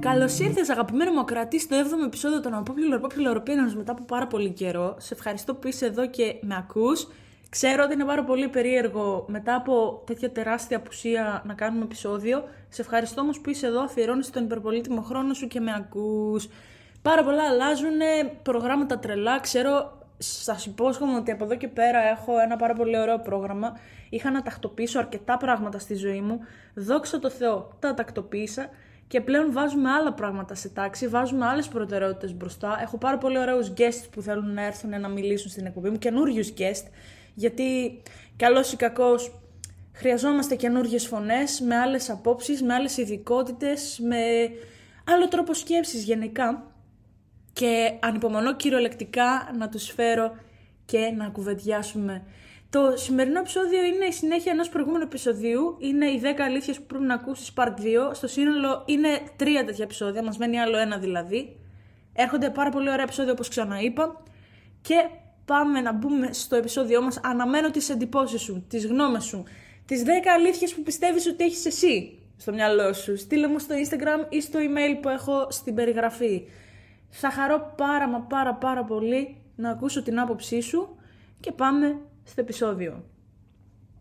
Καλώς ήρθες, αγαπημένο μου ακροατή, στο 7ο επεισόδιο των Unpopular Popular Opinions μετά από πάρα πολύ καιρό. Σε ευχαριστώ που είσαι εδώ και με ακούς. Ξέρω ότι είναι πάρα πολύ περίεργο μετά από τέτοια τεράστια απουσία να κάνουμε επεισόδιο. Σε ευχαριστώ όμως που είσαι εδώ, αφιερώνεις τον υπερπολίτημο χρόνο σου και με ακούς. Πάρα πολλά αλλάζουν, προγράμματα τρελά. Ξέρω, σα υπόσχομαι ότι από εδώ και πέρα έχω ένα πάρα πολύ ωραίο πρόγραμμα. Είχα να τακτοποιήσω αρκετά πράγματα στη ζωή μου. Δόξα τω Θεώ, τα τακτοποίησα και πλέον βάζουμε άλλα πράγματα σε τάξη, βάζουμε άλλες προτεραιότητες μπροστά. Έχω πάρα πολύ ωραίους guests που θέλουν να έρθουν να μιλήσουν στην εκπομπή μου, καινούριους guests, γιατί καλό ή κακό χρειαζόμαστε καινούριε φωνές με άλλες απόψεις, με άλλες ειδικότητες, με άλλο τρόπο σκέψης γενικά. Και ανυπομονώ κυριολεκτικά να τους φέρω και να κουβεντιάσουμε το σημερινό επεισόδιο είναι η συνέχεια ενός προηγούμενου επεισοδίου. Είναι οι 10 αλήθειες που πρέπει να ακούσεις part 2. Στο σύνολο είναι τρία τέτοια επεισόδια, μας μένει άλλο ένα δηλαδή. Έρχονται πάρα πολύ ωραία επεισόδια όπως ξαναείπα. Και πάμε να μπούμε στο επεισόδιό μας. Αναμένω τις εντυπώσεις σου, τις γνώμες σου, τις 10 αλήθειες που πιστεύεις ότι έχεις εσύ στο μυαλό σου. Στείλε μου στο Instagram ή στο email που έχω στην περιγραφή. Θα χαρώ πάρα μα πάρα πάρα πολύ να ακούσω την άποψή σου και πάμε στο επεισόδιο.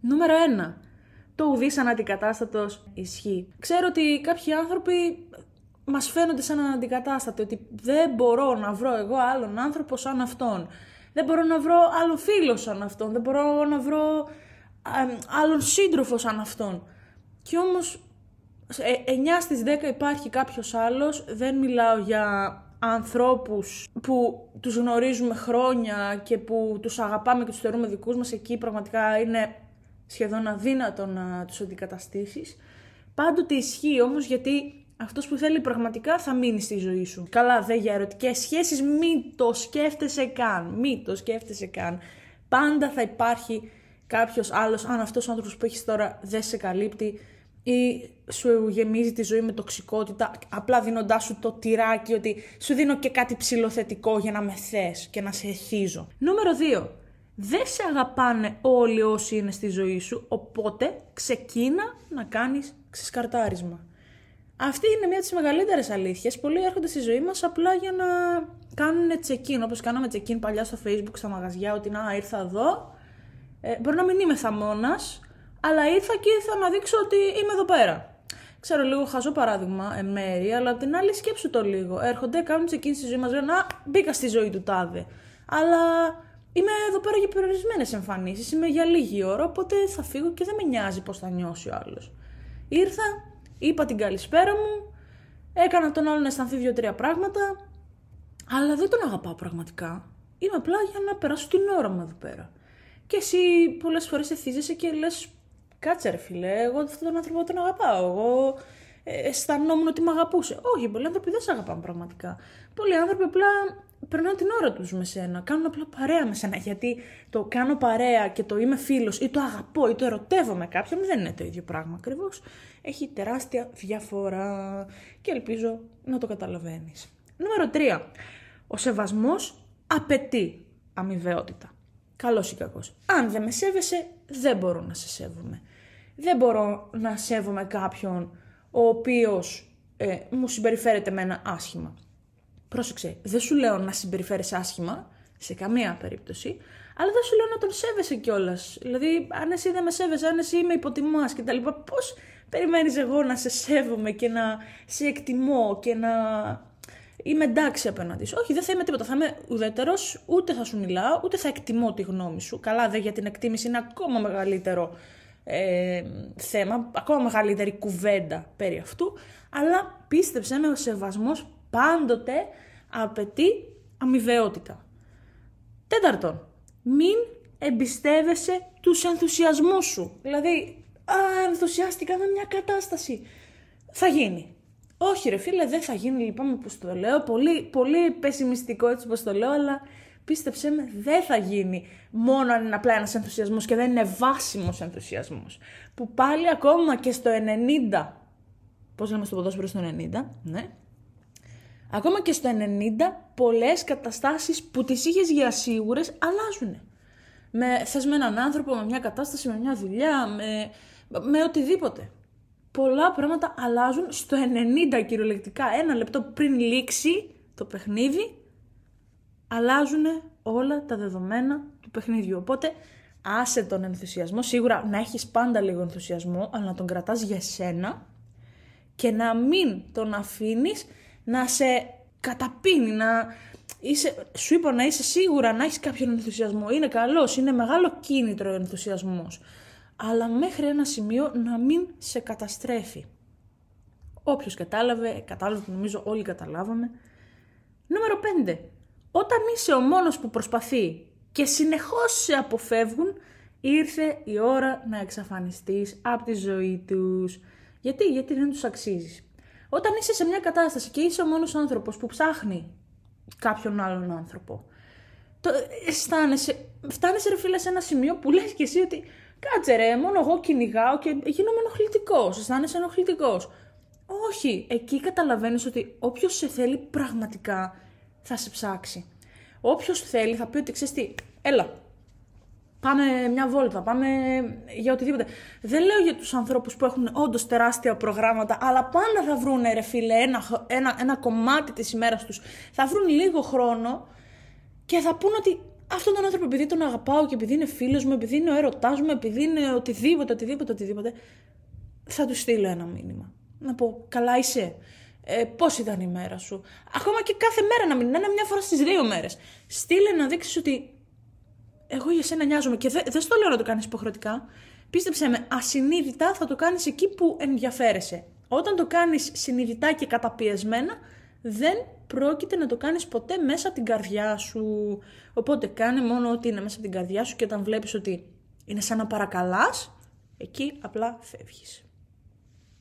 Νούμερο 1. Το ουδής αναντικατάστατος ισχύει. Ξέρω ότι κάποιοι άνθρωποι μας φαίνονται σαν αναντικατάστατοι, ότι δεν μπορώ να βρω εγώ άλλον άνθρωπο σαν αυτόν. Δεν μπορώ να βρω άλλο φίλο σαν αυτόν. Δεν μπορώ να βρω άλλον σύντροφο σαν αυτόν. Και όμως 9 στις 10 υπάρχει κάποιος άλλος, δεν μιλάω για ανθρώπους που τους γνωρίζουμε χρόνια και που τους αγαπάμε και τους θεωρούμε δικούς μας, εκεί πραγματικά είναι σχεδόν αδύνατο να τους αντικαταστήσεις. Πάντοτε ισχύει όμως γιατί αυτός που θέλει πραγματικά θα μείνει στη ζωή σου. Καλά, δεν για ερωτικές σχέσεις, μην το σκέφτεσαι καν, μην το σκέφτεσαι καν. Πάντα θα υπάρχει κάποιος άλλος, αν αυτός ο άνθρωπος που έχεις τώρα δεν σε καλύπτει, ή σου γεμίζει τη ζωή με τοξικότητα, απλά δίνοντάς σου το τυράκι ότι σου δίνω και κάτι ψηλοθετικό για να με θες και να σε εχίζω. Νούμερο 2. Δεν σε αγαπάνε όλοι όσοι είναι στη ζωή σου, οπότε ξεκίνα να κάνεις ξεσκαρτάρισμα. Αυτή είναι μια από τις μεγαλύτερες αλήθειες. Πολλοί έρχονται στη ζωή μας απλά για να κάνουν check-in. Όπως κάναμε check-in παλιά στο Facebook στα μαγαζιά, ότι να ήρθα εδώ. Ε, μπορεί να μην είμαι θαμώνας, αλλά ήρθα και ήρθα να δείξω ότι είμαι εδώ πέρα. Ξέρω λίγο χαζό παράδειγμα, εν μέρη, αλλά απ' την άλλη σκέψου το λίγο. Έρχονται, κάνουν εκείνη στη ζωή μας, λένε Α, μπήκα στη ζωή του τάδε. Αλλά είμαι εδώ πέρα για περιορισμένες εμφανίσεις, είμαι για λίγη ώρα, οπότε θα φύγω και δεν με νοιάζει πώς θα νιώσει ο άλλος. Ήρθα, είπα την καλησπέρα μου, έκανα τον άλλον να αισθανθεί δύο-τρία πράγματα, αλλά δεν τον αγαπάω πραγματικά. Είμαι απλά για να περάσω την ώρα μου εδώ πέρα. Και εσύ πολλές φορές εθίζεσαι και λες, Κάτσε ρε φίλε, εγώ αυτόν τον άνθρωπο τον αγαπάω. Εγώ ε, αισθανόμουν ότι με αγαπούσε. Όχι, πολλοί άνθρωποι δεν σε αγαπάνε πραγματικά. Πολλοί άνθρωποι απλά περνάνε την ώρα τους με σένα. Κάνουν απλά παρέα με σένα. Γιατί το κάνω παρέα και το είμαι φίλος ή το αγαπώ ή το ερωτεύομαι κάποιον δεν είναι το ίδιο πράγμα ακριβώς. Έχει τεράστια διαφορά και ελπίζω να το καταλαβαίνεις. Νούμερο 3. Ο σεβασμός απαιτεί αμοιβαιότητα. Καλός ή κακός. Αν δεν με σέβεσαι, δεν μπορώ να σε σέβομαι δεν μπορώ να σέβομαι κάποιον ο οποίος ε, μου συμπεριφέρεται με ένα άσχημα. Πρόσεξε, δεν σου λέω να συμπεριφέρεσαι άσχημα, σε καμία περίπτωση, αλλά δεν σου λέω να τον σέβεσαι κιόλας. Δηλαδή, αν εσύ δεν με σέβεσαι, αν εσύ με υποτιμάς κτλ., πώς περιμένεις εγώ να σε σέβομαι και να σε εκτιμώ και να είμαι εντάξει απέναντι σου; Όχι, δεν θα είμαι τίποτα. Θα είμαι ουδέτερος, ούτε θα σου μιλάω, ούτε θα εκτιμώ τη γνώμη σου. Καλά, δε για την εκτίμηση είναι ακόμα μεγαλύτερο ε, θέμα, ακόμα μεγαλύτερη κουβέντα περί αυτού, αλλά πίστεψε με, ο σεβασμός πάντοτε απαιτεί αμοιβαιότητα. Τέταρτον, μην εμπιστεύεσαι τους ενθουσιασμούς σου. Δηλαδή, α, ενθουσιάστηκα με μια κατάσταση. Θα γίνει. Όχι ρε φίλε, δεν θα γίνει, λυπάμαι που το λέω. Πολύ, πολύ πεσημιστικό έτσι πως το λέω, αλλά πίστεψέ με, δεν θα γίνει μόνο αν είναι απλά ένας ενθουσιασμός και δεν είναι βάσιμος ενθουσιασμός. Που πάλι ακόμα και στο 90. Πώς λέμε στο ποδόσφαιρο στο 90, ναι. Ακόμα και στο 90, πολλές καταστάσεις που τις είχες για σίγουρες αλλάζουν. Με, θες με έναν άνθρωπο, με μια κατάσταση, με μια δουλειά, με, με οτιδήποτε. Πολλά πράγματα αλλάζουν στο 90 κυριολεκτικά. Ένα λεπτό πριν λήξει το παιχνίδι, αλλάζουν όλα τα δεδομένα του παιχνιδιού. Οπότε άσε τον ενθουσιασμό, σίγουρα να έχεις πάντα λίγο ενθουσιασμό, αλλά να τον κρατάς για σένα και να μην τον αφήνεις να σε καταπίνει, να είσαι, σου είπα να είσαι σίγουρα να έχεις κάποιον ενθουσιασμό. Είναι καλός, είναι μεγάλο κίνητρο ο ενθουσιασμός. Αλλά μέχρι ένα σημείο να μην σε καταστρέφει. Όποιος κατάλαβε, κατάλαβε νομίζω όλοι καταλάβαμε. Νούμερο 5. Όταν είσαι ο μόνος που προσπαθεί και συνεχώς σε αποφεύγουν, ήρθε η ώρα να εξαφανιστείς από τη ζωή τους. Γιατί, γιατί δεν τους αξίζεις; Όταν είσαι σε μια κατάσταση και είσαι ο μόνος άνθρωπος που ψάχνει κάποιον άλλον άνθρωπο, το, αισθάνεσαι, φτάνεις ρε φίλε σε ένα σημείο που λες και εσύ ότι κάτσε ρε, μόνο εγώ κυνηγάω και γίνομαι ενοχλητικός. Αισθάνεσαι ενοχλητικός. Όχι, εκεί καταλαβαίνεις ότι όποιος σε θέλει πραγματικά θα σε ψάξει. Όποιος θέλει θα πει ότι ξέρεις τι, έλα, πάμε μια βόλτα, πάμε για οτιδήποτε. Δεν λέω για τους ανθρώπους που έχουν όντως τεράστια προγράμματα, αλλά πάντα θα βρουν ρε φίλε ένα, ένα, ένα κομμάτι της ημέρας τους. Θα βρουν λίγο χρόνο και θα πούν ότι αυτόν τον άνθρωπο επειδή τον αγαπάω και επειδή είναι φίλος μου, επειδή είναι ο έρωτάς μου, επειδή είναι οτιδήποτε, οτιδήποτε, οτιδήποτε, θα του στείλω ένα μήνυμα. Να πω, καλά είσαι ε, πώς ήταν η μέρα σου; Ακόμα και κάθε μέρα να μην είναι μια φορά στις δύο μέρες. Στείλε να δείξεις ότι εγώ για σένα νοιάζομαι. Και δεν δε στο λέω να το κάνεις υποχρεωτικά. Πίστεψε με, ασυνείδητα θα το κάνεις εκεί που ενδιαφέρεσαι. Όταν το κάνεις συνειδητά και καταπιεσμένα, δεν πρόκειται να το κάνεις ποτέ μέσα από την καρδιά σου. Οπότε κάνε μόνο ό,τι είναι μέσα από την καρδιά σου και όταν βλέπεις ότι είναι σαν να παρακαλάς, εκεί απλά φεύγεις.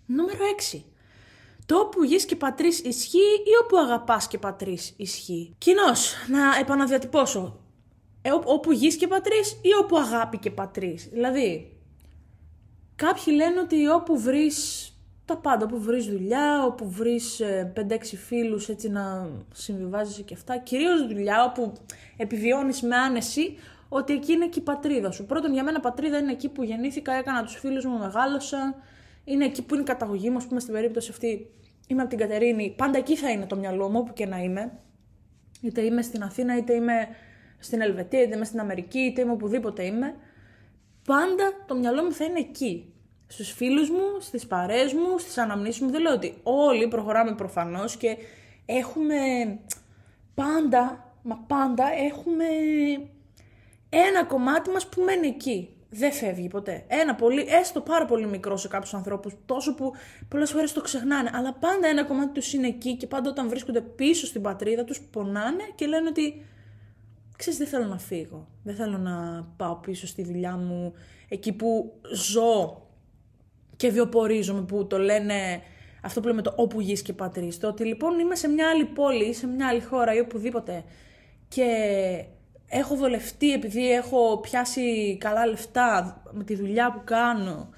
Νούμερο 6. Το όπου γης και πατρίς ισχύει ή όπου αγαπάς και πατρίς ισχύει; Κοινώς, να επαναδιατυπώσω. Ε, όπου γης και πατρίς ή όπου αγάπη και πατρίς; Δηλαδή, κάποιοι λένε ότι όπου βρεις τα πάντα, όπου βρεις δουλειά, όπου βρεις 5-6 ε, φίλους έτσι να συμβιβάζεσαι και αυτά. Κυρίως δουλειά, όπου επιβιώνεις με άνεση, ότι εκεί είναι και η πατρίδα σου. Πρώτον, για μένα πατρίδα είναι εκεί που γεννήθηκα, έκανα τους φίλους μου, μεγάλωσα είναι εκεί που είναι η καταγωγή μου, ας πούμε, στην περίπτωση αυτή είμαι από την Κατερίνη, πάντα εκεί θα είναι το μυαλό μου, όπου και να είμαι. Είτε είμαι στην Αθήνα, είτε είμαι στην Ελβετία, είτε είμαι στην Αμερική, είτε είμαι οπουδήποτε είμαι. Πάντα το μυαλό μου θα είναι εκεί. Στους φίλους μου, στις παρέες μου, στις αναμνήσεις μου. Δεν λέω ότι όλοι προχωράμε προφανώς και έχουμε πάντα, μα πάντα έχουμε ένα κομμάτι μας που μένει εκεί δεν φεύγει ποτέ. Ένα πολύ, έστω πάρα πολύ μικρό σε κάποιους ανθρώπους, τόσο που πολλές φορές το ξεχνάνε. Αλλά πάντα ένα κομμάτι τους είναι εκεί και πάντα όταν βρίσκονται πίσω στην πατρίδα τους πονάνε και λένε ότι. Ξέρεις, δεν θέλω να φύγω. Δεν θέλω να πάω πίσω στη δουλειά μου, εκεί που ζω και βιοπορίζομαι, που το λένε αυτό που λέμε το όπου γης και πατρίς. Το ότι λοιπόν είμαι σε μια άλλη πόλη, σε μια άλλη χώρα ή οπουδήποτε και έχω βολευτεί επειδή έχω πιάσει καλά λεφτά με τη δουλειά που κάνω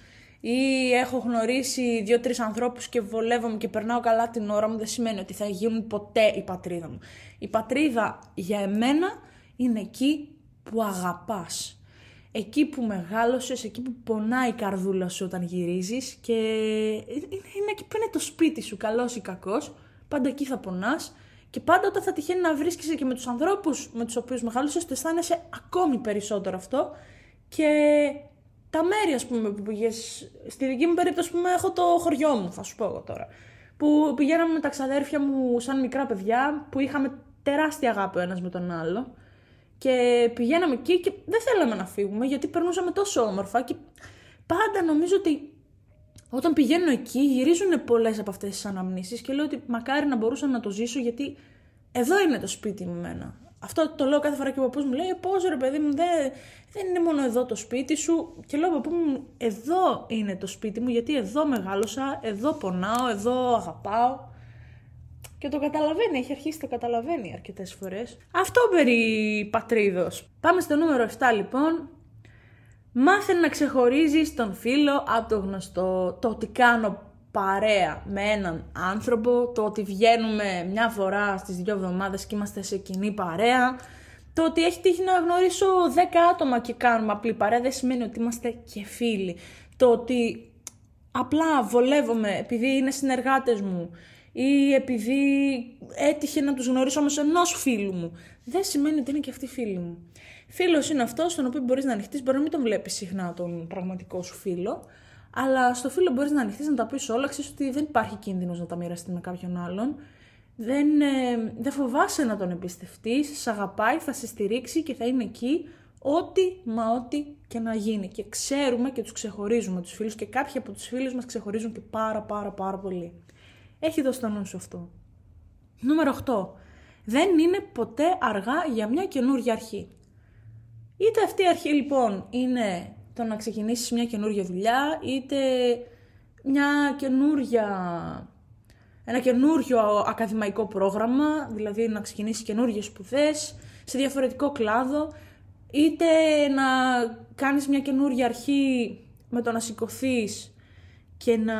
ή έχω γνωρίσει δύο-τρεις ανθρώπους και βολεύομαι και περνάω καλά την ώρα μου, δεν σημαίνει ότι θα γίνουν ποτέ η πατρίδα μου. Η πατρίδα για εμένα είναι εκεί που αγαπάς. Εκεί που μεγάλωσες, εκεί που πονάει η καρδούλα σου όταν γυρίζεις και είναι εκεί που είναι το σπίτι σου, καλός ή κακός, πάντα εκεί θα πονάς και πάντα όταν θα τυχαίνει να βρίσκεσαι και με τους ανθρώπους με τους οποίους μεγάλωσες, το αισθάνεσαι ακόμη περισσότερο αυτό. Και τα μέρη, ας πούμε, που πήγες. Στη δική μου περίπτωση, που έχω το χωριό μου, θα σου πω εγώ τώρα. Που πηγαίναμε με τα ξαδέρφια μου σαν μικρά παιδιά, που είχαμε τεράστια αγάπη ο ένας με τον άλλο. Και πηγαίναμε εκεί και δεν θέλαμε να φύγουμε, γιατί περνούσαμε τόσο όμορφα. Και πάντα νομίζω ότι όταν πηγαίνω εκεί γυρίζουν πολλές από αυτές τις αναμνήσεις και λέω ότι μακάρι να μπορούσα να το ζήσω γιατί εδώ είναι το σπίτι μου μένα. Αυτό το λέω κάθε φορά και ο παππούς μου λέει πώς ρε παιδί μου δεν, δεν είναι μόνο εδώ το σπίτι σου και λέω παππού μου εδώ είναι το σπίτι μου γιατί εδώ μεγάλωσα, εδώ πονάω, εδώ αγαπάω. Και το καταλαβαίνει, έχει αρχίσει το καταλαβαίνει αρκετές φορές. Αυτό περί πατρίδος. Πάμε στο νούμερο 7 λοιπόν. Μάθε να ξεχωρίζεις τον φίλο από το γνωστό. Το ότι κάνω παρέα με έναν άνθρωπο, το ότι βγαίνουμε μια φορά στις δύο εβδομάδες και είμαστε σε κοινή παρέα, το ότι έχει τύχει να γνωρίσω 10 άτομα και κάνουμε απλή παρέα δεν σημαίνει ότι είμαστε και φίλοι. Το ότι απλά βολεύομαι επειδή είναι συνεργάτες μου ή επειδή έτυχε να τους γνωρίσω όμως ενός φίλου μου, δεν σημαίνει ότι είναι και αυτοί φίλοι μου. Φίλος είναι αυτός στον οποίο μπορείς να ανοιχτείς, μπορεί να μην τον βλέπεις συχνά τον πραγματικό σου φίλο, αλλά στο φίλο μπορείς να ανοιχτείς, να τα πεις όλα, ξέρεις ότι δεν υπάρχει κίνδυνος να τα μοιραστεί με κάποιον άλλον. Δεν, ε, δεν φοβάσαι να τον εμπιστευτεί, σε αγαπάει, θα σε στηρίξει και θα είναι εκεί ό,τι μα ό,τι και να γίνει. Και ξέρουμε και τους ξεχωρίζουμε τους φίλους και κάποιοι από τους φίλους μας ξεχωρίζουν και πάρα πάρα πάρα πολύ. Έχει δώσει το νου σου αυτό. Νούμερο 8. Δεν είναι ποτέ αργά για μια καινούργια αρχή. Είτε αυτή η αρχή λοιπόν είναι το να ξεκινήσεις μια καινούργια δουλειά, είτε μια καινούργια, ένα καινούργιο ακαδημαϊκό πρόγραμμα, δηλαδή να ξεκινήσεις καινούργιες σπουδές σε διαφορετικό κλάδο, είτε να κάνεις μια καινούργια αρχή με το να σηκωθείς και να,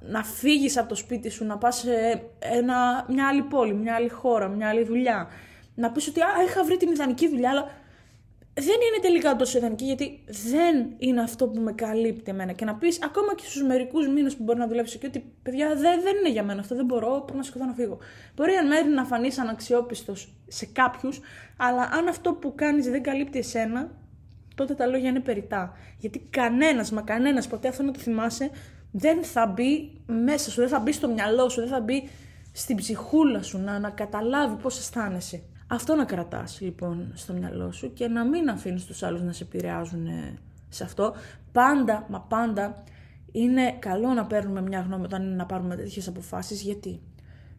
να φύγεις από το σπίτι σου, να πας σε ένα, μια άλλη πόλη, μια άλλη χώρα, μια άλλη δουλειά. Να πεις ότι α, είχα βρει την ιδανική δουλειά, αλλά δεν είναι τελικά τόσο ιδανική γιατί δεν είναι αυτό που με καλύπτει εμένα. Και να πεις ακόμα και στους μερικούς μήνες που μπορεί να δουλέψει και ότι παιδιά δεν, δεν είναι για μένα αυτό, δεν μπορώ, πρέπει να σηκωθώ να φύγω. Μπορεί εν μέρει να φανείς αναξιόπιστος σε κάποιους, αλλά αν αυτό που κάνεις δεν καλύπτει εσένα, τότε τα λόγια είναι περιτά. Γιατί κανένας, μα κανένας ποτέ αυτό να το θυμάσαι, δεν θα μπει μέσα σου, δεν θα μπει στο μυαλό σου, δεν θα μπει στην ψυχούλα σου να, να καταλάβει πώς αισθάνεσαι. Αυτό να κρατάς λοιπόν στο μυαλό σου και να μην αφήνεις τους άλλους να σε επηρεάζουν ε, σε αυτό. Πάντα, μα πάντα είναι καλό να παίρνουμε μια γνώμη όταν είναι να πάρουμε τέτοιες αποφάσεις. Γιατί;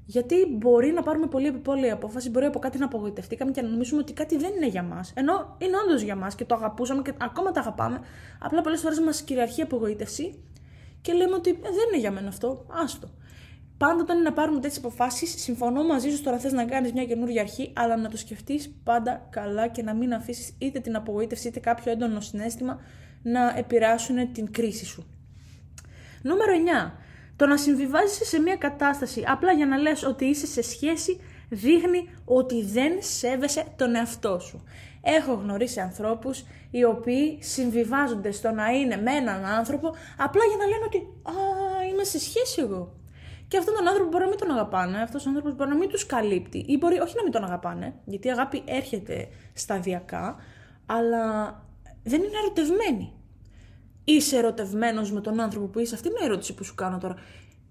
Γιατί μπορεί να πάρουμε πολύ επιπόλαιη απόφαση, μπορεί από κάτι να απογοητευτήκαμε και να νομίζουμε ότι κάτι δεν είναι για μας. Ενώ είναι όντως για μας και το αγαπούσαμε και ακόμα το αγαπάμε. Απλά πολλές φορές μας κυριαρχεί απογοήτευση και λέμε ότι ε, δεν είναι για μένα αυτό. Άστο. Πάντα όταν είναι να πάρουμε τέτοιες αποφάσεις, συμφωνώ μαζί σου τώρα θες να κάνεις μια καινούργια αρχή, αλλά να το σκεφτείς πάντα καλά και να μην αφήσεις είτε την απογοήτευση είτε κάποιο έντονο συνέστημα να επηρεάσουν την κρίση σου. Νούμερο 9. Το να συμβιβάζεσαι σε μια κατάσταση απλά για να λες ότι είσαι σε σχέση δείχνει ότι δεν σέβεσαι τον εαυτό σου. Έχω γνωρίσει ανθρώπους οι οποίοι συμβιβάζονται στο να είναι με έναν άνθρωπο απλά για να λένε ότι «Α, είμαι σε σχέση εγώ». Και αυτόν τον άνθρωπο μπορεί να μην τον αγαπάνε, αυτός ο άνθρωπος μπορεί να μην τους καλύπτει, ή μπορεί όχι να μην τον αγαπάνε, γιατί η αγάπη έρχεται σταδιακά, αλλά δεν είναι ερωτευμένοι. Είσαι ερωτευμένος με τον άνθρωπο που είσαι. Αυτή είναι η ερώτηση που σου κάνω τώρα.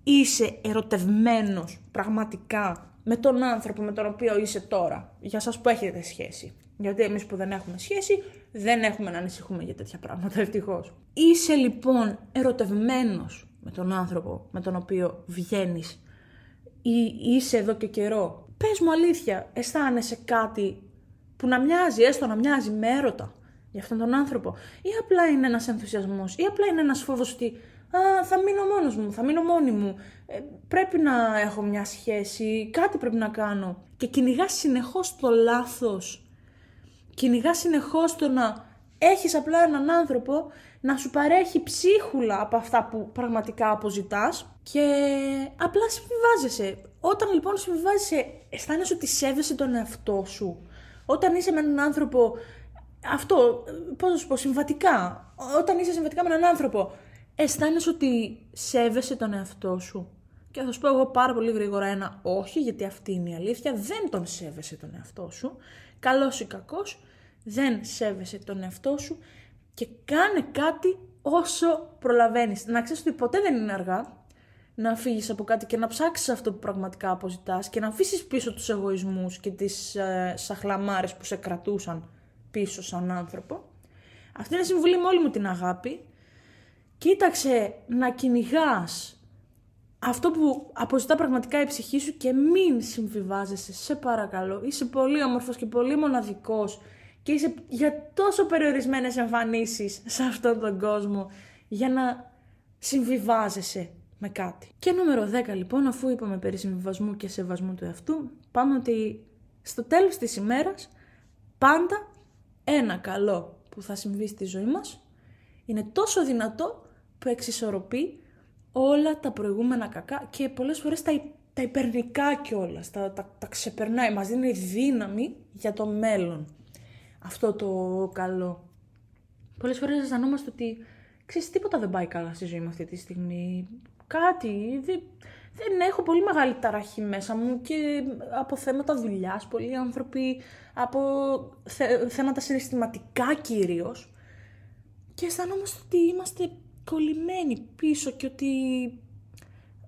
Είσαι ερωτευμένος πραγματικά με τον άνθρωπο με τον οποίο είσαι τώρα, για σας που έχετε σχέση. Γιατί εμείς που δεν έχουμε σχέση, δεν έχουμε να ανησυχούμε για τέτοια πράγματα, ευτυχώς. Είσαι λοιπόν ερωτευμένος με τον άνθρωπο με τον οποίο βγαίνεις ή είσαι εδώ και καιρό. Πες μου αλήθεια, αισθάνεσαι κάτι που να μοιάζει, έστω να μοιάζει με έρωτα για αυτόν τον άνθρωπο; Ή απλά είναι ένας ενθουσιασμός, ή απλά είναι ένας φόβος ότι α, θα μείνω μόνος μου, θα μείνω μόνη μου, ε, πρέπει να έχω μια σχέση, κάτι πρέπει να κάνω. Και κυνηγάς συνεχώς το λάθος. Κυνηγάς συνεχώς το να έχεις απλά έναν άνθρωπο να σου παρέχει ψίχουλα από αυτά που πραγματικά αποζητάς και απλά συμβιβάζεσαι. Όταν λοιπόν συμβιβάζεσαι, αισθάνεσαι ότι σέβεσαι τον εαυτό σου. Όταν είσαι με έναν άνθρωπο, αυτό, πώς να σου πω, συμβατικά. Όταν είσαι συμβατικά με έναν άνθρωπο, αισθάνεσαι ότι σέβεσαι τον εαυτό σου. Και θα σου πω εγώ πάρα πολύ γρήγορα ένα όχι, γιατί αυτή είναι η αλήθεια. Δεν τον σέβεσαι τον εαυτό σου. Καλός ή κακός, δεν σέβεσαι τον εαυτό σου και κάνε κάτι όσο προλαβαίνεις. Να ξέρεις ότι ποτέ δεν είναι αργά να φύγεις από κάτι και να ψάξεις αυτό που πραγματικά αποζητάς και να αφήσεις πίσω τους εγωισμούς και τις ε, σαχλαμάρες που σε κρατούσαν πίσω σαν άνθρωπο. Αυτή είναι η συμβουλή με όλη μου την αγάπη. Κοίταξε να κυνηγάς αυτό που αποζητά πραγματικά η ψυχή σου και μην συμβιβάζεσαι, σε παρακαλώ. Είσαι πολύ όμορφος και πολύ μοναδικός και είσαι για τόσο περιορισμένες εμφανίσεις σε αυτόν τον κόσμο για να συμβιβάζεσαι με κάτι. Και νούμερο 10 λοιπόν, αφού είπαμε περί συμβιβασμού και σεβασμού του εαυτού, πάμε ότι στο τέλος της ημέρας πάντα ένα καλό που θα συμβεί στη ζωή μας είναι τόσο δυνατό που εξισορροπεί όλα τα προηγούμενα κακά και πολλές φορές τα, τα υπερνικά κιόλας, τα, τα, τα ξεπερνάει, μας δίνει δύναμη για το μέλλον. Αυτό το καλό. Πολλές φορές αισθανόμαστε ότι ξέρεις τίποτα δεν πάει καλά στη ζωή μου αυτή τη στιγμή. Κάτι, δεν, δεν έχω πολύ μεγάλη ταραχή μέσα μου και από θέματα δουλειάς, πολλοί άνθρωποι, από θέματα συναισθηματικά κυρίως. Και αισθανόμαστε ότι είμαστε κολλημένοι πίσω και ότι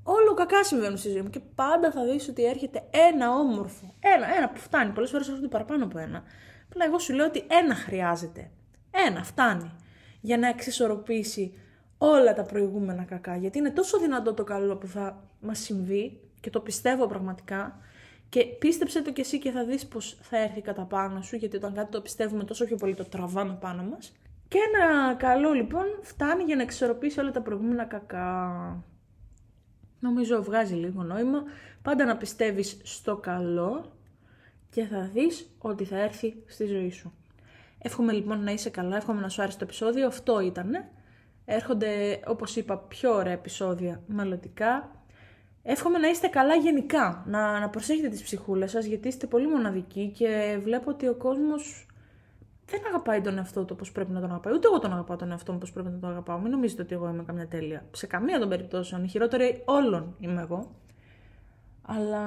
όλο κακά συμβαίνουν στη ζωή μου. Και πάντα θα δεις ότι έρχεται ένα όμορφο. Ένα, ένα που φτάνει. Πολλές φορές έρχονται παραπάνω από ένα. Απλά εγώ σου λέω ότι ένα χρειάζεται. Ένα φτάνει. Για να εξισορροπήσει όλα τα προηγούμενα κακά. Γιατί είναι τόσο δυνατό το καλό που θα μας συμβεί και το πιστεύω πραγματικά. Και πίστεψε το κι εσύ και θα δεις πως θα έρθει κατά πάνω σου, γιατί όταν κάτι το πιστεύουμε τόσο πιο πολύ το τραβάμε πάνω μας. Και ένα καλό λοιπόν φτάνει για να εξορροπήσει όλα τα προηγούμενα κακά. Νομίζω βγάζει λίγο νόημα. Πάντα να πιστεύεις στο καλό και θα δεις ότι θα έρθει στη ζωή σου. Εύχομαι λοιπόν να είσαι καλά, εύχομαι να σου άρεσε το επεισόδιο. Αυτό ήτανε. Έρχονται, όπως είπα, πιο ωραία επεισόδια μελλοντικά. Εύχομαι να είστε καλά γενικά, να, να προσέχετε τις ψυχούλες σας, γιατί είστε πολύ μοναδικοί και βλέπω ότι ο κόσμος δεν αγαπάει τον εαυτό του όπως πρέπει να τον αγαπάει. Ούτε εγώ τον αγαπάω τον εαυτό μου όπως πρέπει να τον αγαπάω. Μην νομίζετε ότι εγώ είμαι καμιά τέλεια. Σε καμία των περιπτώσεων. Η χειρότερη όλων είμαι εγώ. Αλλά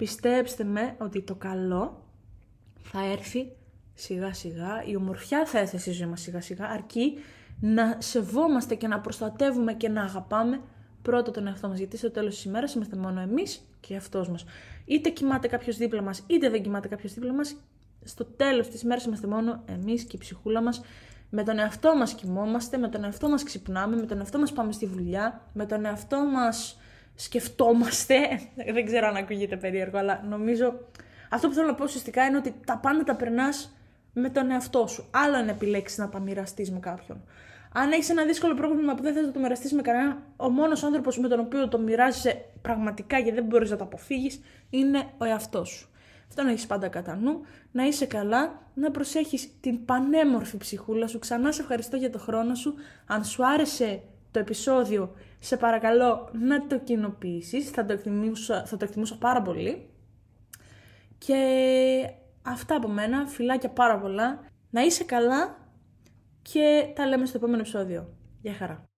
πιστέψτε με ότι το καλό θα έρθει σιγά σιγά, η ομορφιά θα έρθει στη ζωή μας σιγά σιγά, αρκεί να σεβόμαστε και να προστατεύουμε και να αγαπάμε πρώτα τον εαυτό μας, γιατί στο τέλος της ημέρας είμαστε μόνο εμείς και αυτός μας. Είτε κοιμάται κάποιος δίπλα μας, είτε δεν κοιμάται κάποιος δίπλα μας, στο τέλος της ημέρας είμαστε μόνο εμείς και η ψυχούλα μας, με τον εαυτό μας κοιμόμαστε, με τον εαυτό μας ξυπνάμε, με τον εαυτό μας πάμε στη δουλειά, με τον εαυτό μας σκεφτόμαστε, δεν ξέρω αν ακούγεται περίεργο, αλλά νομίζω αυτό που θέλω να πω ουσιαστικά είναι ότι τα πάντα τα περνάς με τον εαυτό σου. Άλλο είναι επιλέξεις να τα μοιραστεί με κάποιον. Αν έχεις ένα δύσκολο πρόβλημα που δεν θες να το μοιραστείς με κανένα, ο μόνος άνθρωπος με τον οποίο το μοιράζεσαι πραγματικά και δεν μπορείς να το αποφύγεις είναι ο εαυτός σου. Αυτό να έχεις πάντα κατά νου, να είσαι καλά, να προσέχεις την πανέμορφη ψυχούλα σου. Ξανά σε ευχαριστώ για το χρόνο σου. Αν σου άρεσε το επεισόδιο, σε παρακαλώ να το κοινοποιήσεις. Θα, το θα το εκτιμούσα πάρα πολύ. Και Αυτά από μένα, φιλάκια πάρα πολλά. Να είσαι καλά και τα λέμε στο επόμενο επεισόδιο. Γεια χαρά.